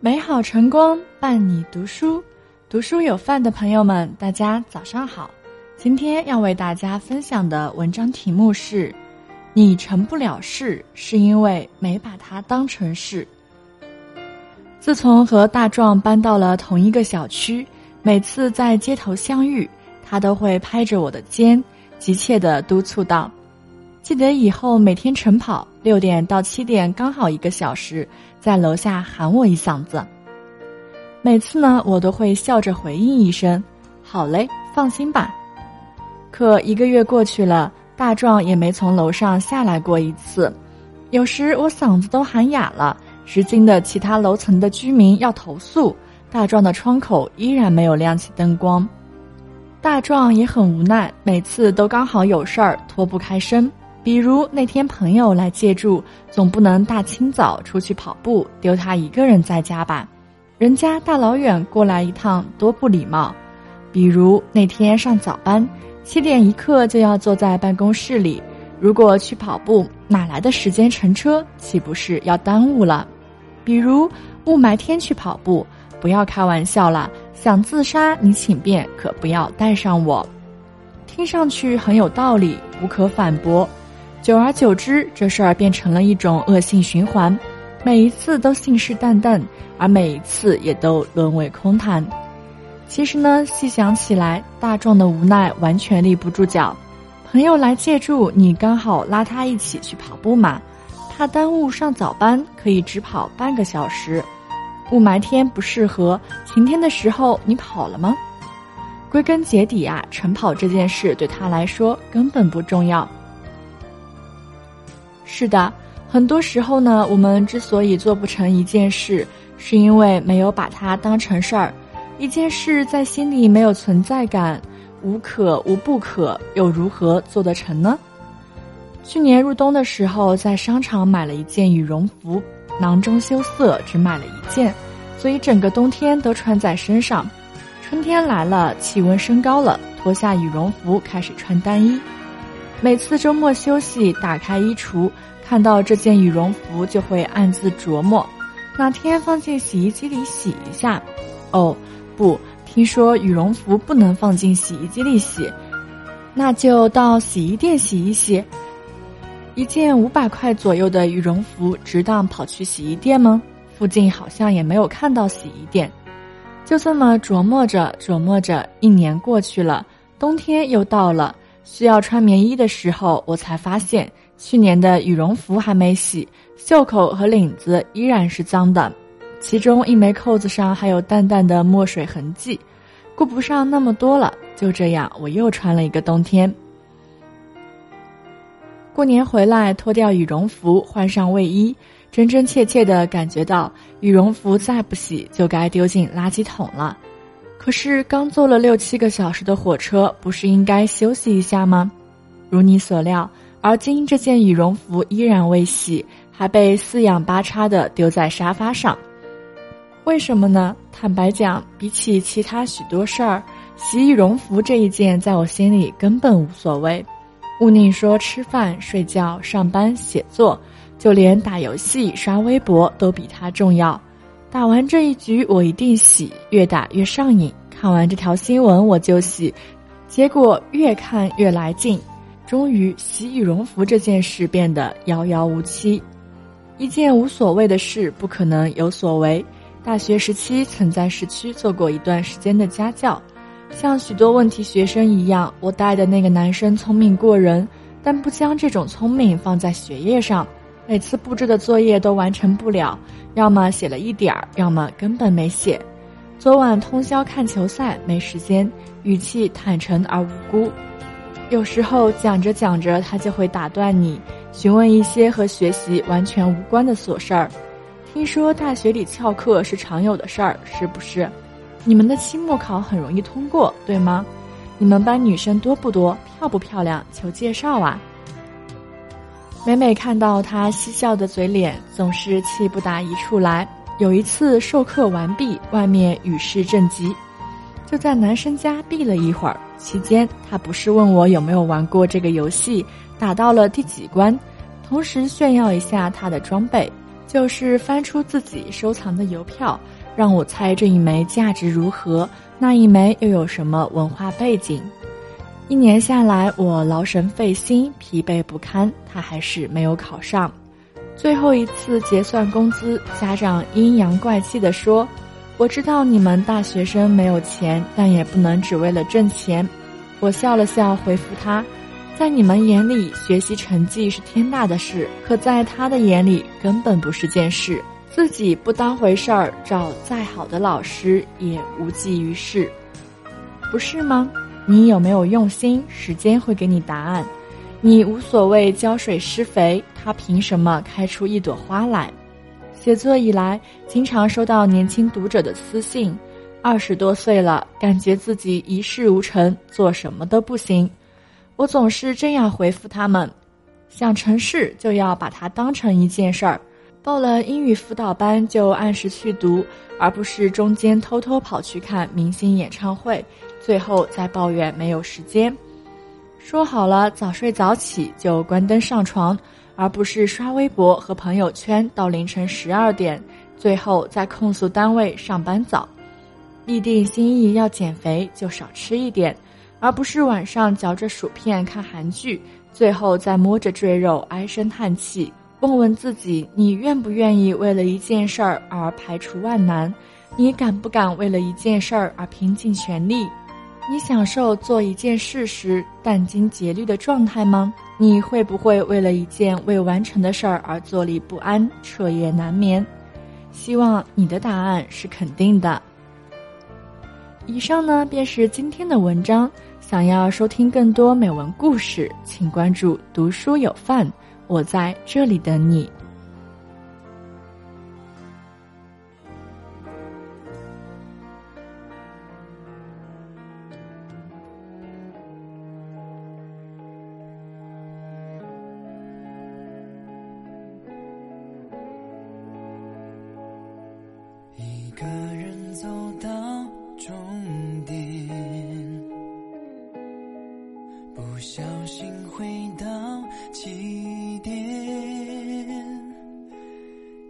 美好晨光伴你读书，读书有范的朋友们，大家早上好。今天要为大家分享的文章题目是：你成不了事，是因为没把它当成事。自从和大壮搬到了同一个小区，每次在街头相遇，他都会拍着我的肩，急切地督促道：“记得以后每天晨跑，六点到七点刚好一个小时。”在楼下喊我一嗓子，每次呢，我都会笑着回应一声：“好嘞，放心吧。”可一个月过去了，大壮也没从楼上下来过一次。有时我嗓子都喊哑了，直惊的其他楼层的居民要投诉。大壮的窗口依然没有亮起灯光，大壮也很无奈，每次都刚好有事儿脱不开身。比如那天朋友来借住，总不能大清早出去跑步，丢他一个人在家吧？人家大老远过来一趟，多不礼貌。比如那天上早班，七点一刻就要坐在办公室里，如果去跑步，哪来的时间乘车？岂不是要耽误了？比如雾霾天去跑步，不要开玩笑了，想自杀你请便，可不要带上我。听上去很有道理，无可反驳。久而久之，这事儿变成了一种恶性循环，每一次都信誓旦旦，而每一次也都沦为空谈。其实呢，细想起来，大壮的无奈完全立不住脚。朋友来借住，你刚好拉他一起去跑步嘛，怕耽误上早班，可以只跑半个小时。雾霾天不适合，晴天的时候你跑了吗？归根结底啊，晨跑这件事对他来说根本不重要。是的，很多时候呢，我们之所以做不成一件事，是因为没有把它当成事儿。一件事在心里没有存在感，无可无不可，又如何做得成呢？去年入冬的时候，在商场买了一件羽绒服，囊中羞涩，只买了一件，所以整个冬天都穿在身上。春天来了，气温升高了，脱下羽绒服，开始穿单衣。每次周末休息，打开衣橱，看到这件羽绒服，就会暗自琢磨：哪天放进洗衣机里洗一下。哦，不，听说羽绒服不能放进洗衣机里洗，那就到洗衣店洗一洗。一件五百块左右的羽绒服，值当跑去洗衣店吗？附近好像也没有看到洗衣店。就这么琢磨着琢磨着，一年过去了，冬天又到了。需要穿棉衣的时候，我才发现去年的羽绒服还没洗，袖口和领子依然是脏的，其中一枚扣子上还有淡淡的墨水痕迹。顾不上那么多了，就这样，我又穿了一个冬天。过年回来，脱掉羽绒服，换上卫衣，真真切切的感觉到羽绒服再不洗就该丢进垃圾桶了。可是刚坐了六七个小时的火车，不是应该休息一下吗？如你所料，而今这件羽绒服依然未洗，还被四仰八叉的丢在沙发上。为什么呢？坦白讲，比起其他许多事儿，洗羽绒服这一件，在我心里根本无所谓。勿宁说吃饭、睡觉、上班、写作，就连打游戏、刷微博都比它重要。打完这一局，我一定洗，越打越上瘾。看完这条新闻，我就洗，结果越看越来劲。终于，洗羽绒服这件事变得遥遥无期。一件无所谓的事，不可能有所为。大学时期，曾在市区做过一段时间的家教，像许多问题学生一样，我带的那个男生聪明过人，但不将这种聪明放在学业上。每次布置的作业都完成不了，要么写了一点儿，要么根本没写。昨晚通宵看球赛，没时间，语气坦诚而无辜。有时候讲着讲着，他就会打断你，询问一些和学习完全无关的琐事儿。听说大学里翘课是常有的事儿，是不是？你们的期末考很容易通过，对吗？你们班女生多不多？漂不漂亮？求介绍啊！每每看到他嬉笑的嘴脸，总是气不打一处来。有一次授课完毕，外面雨势正急，就在男生家避了一会儿。期间，他不是问我有没有玩过这个游戏，打到了第几关，同时炫耀一下他的装备，就是翻出自己收藏的邮票，让我猜这一枚价值如何，那一枚又有什么文化背景。一年下来，我劳神费心，疲惫不堪，他还是没有考上。最后一次结算工资，家长阴阳怪气地说：“我知道你们大学生没有钱，但也不能只为了挣钱。”我笑了笑，回复他：“在你们眼里，学习成绩是天大的事，可在他的眼里，根本不是件事。自己不当回事儿，找再好的老师也无济于事，不是吗？”你有没有用心？时间会给你答案。你无所谓浇水施肥，他凭什么开出一朵花来？写作以来，经常收到年轻读者的私信，二十多岁了，感觉自己一事无成，做什么都不行。我总是这样回复他们：想成事，就要把它当成一件事儿。报了英语辅导班就按时去读，而不是中间偷偷跑去看明星演唱会，最后再抱怨没有时间。说好了早睡早起就关灯上床，而不是刷微博和朋友圈到凌晨十二点，最后再控诉单位上班早。立定心意要减肥就少吃一点，而不是晚上嚼着薯片看韩剧，最后再摸着赘肉唉声叹气。问问自己：你愿不愿意为了一件事儿而排除万难？你敢不敢为了一件事儿而拼尽全力？你享受做一件事时殚精竭虑的状态吗？你会不会为了一件未完成的事儿而坐立不安、彻夜难眠？希望你的答案是肯定的。以上呢便是今天的文章。想要收听更多美文故事，请关注“读书有范”。我在这里等你。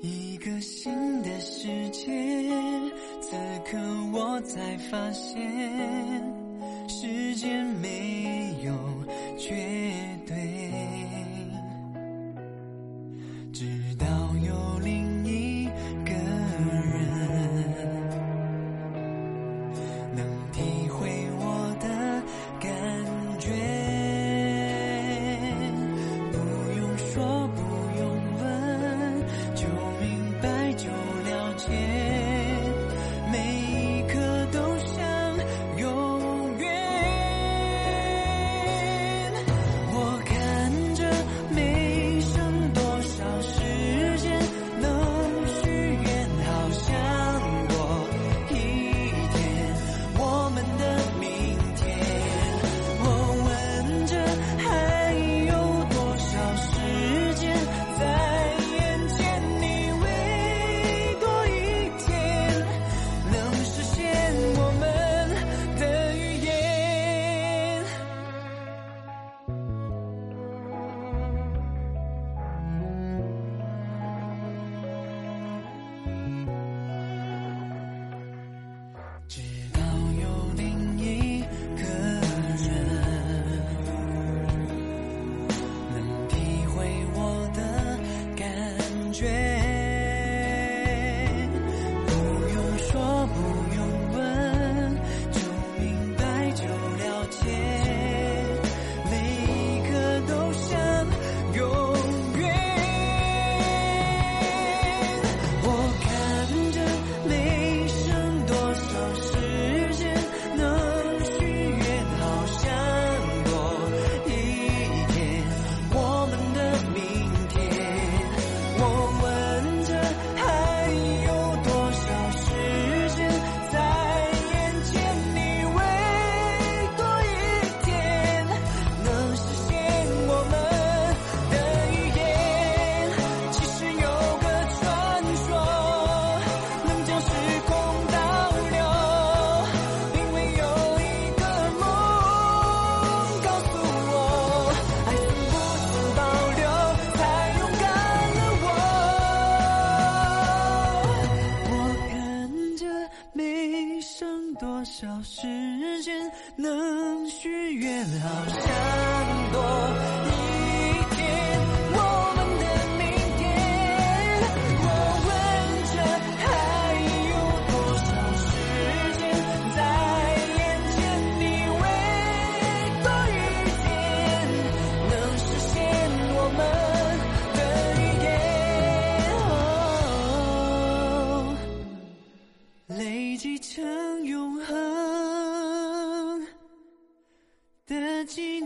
一个新的世界。此刻我才发现，时间没有绝 Chỉ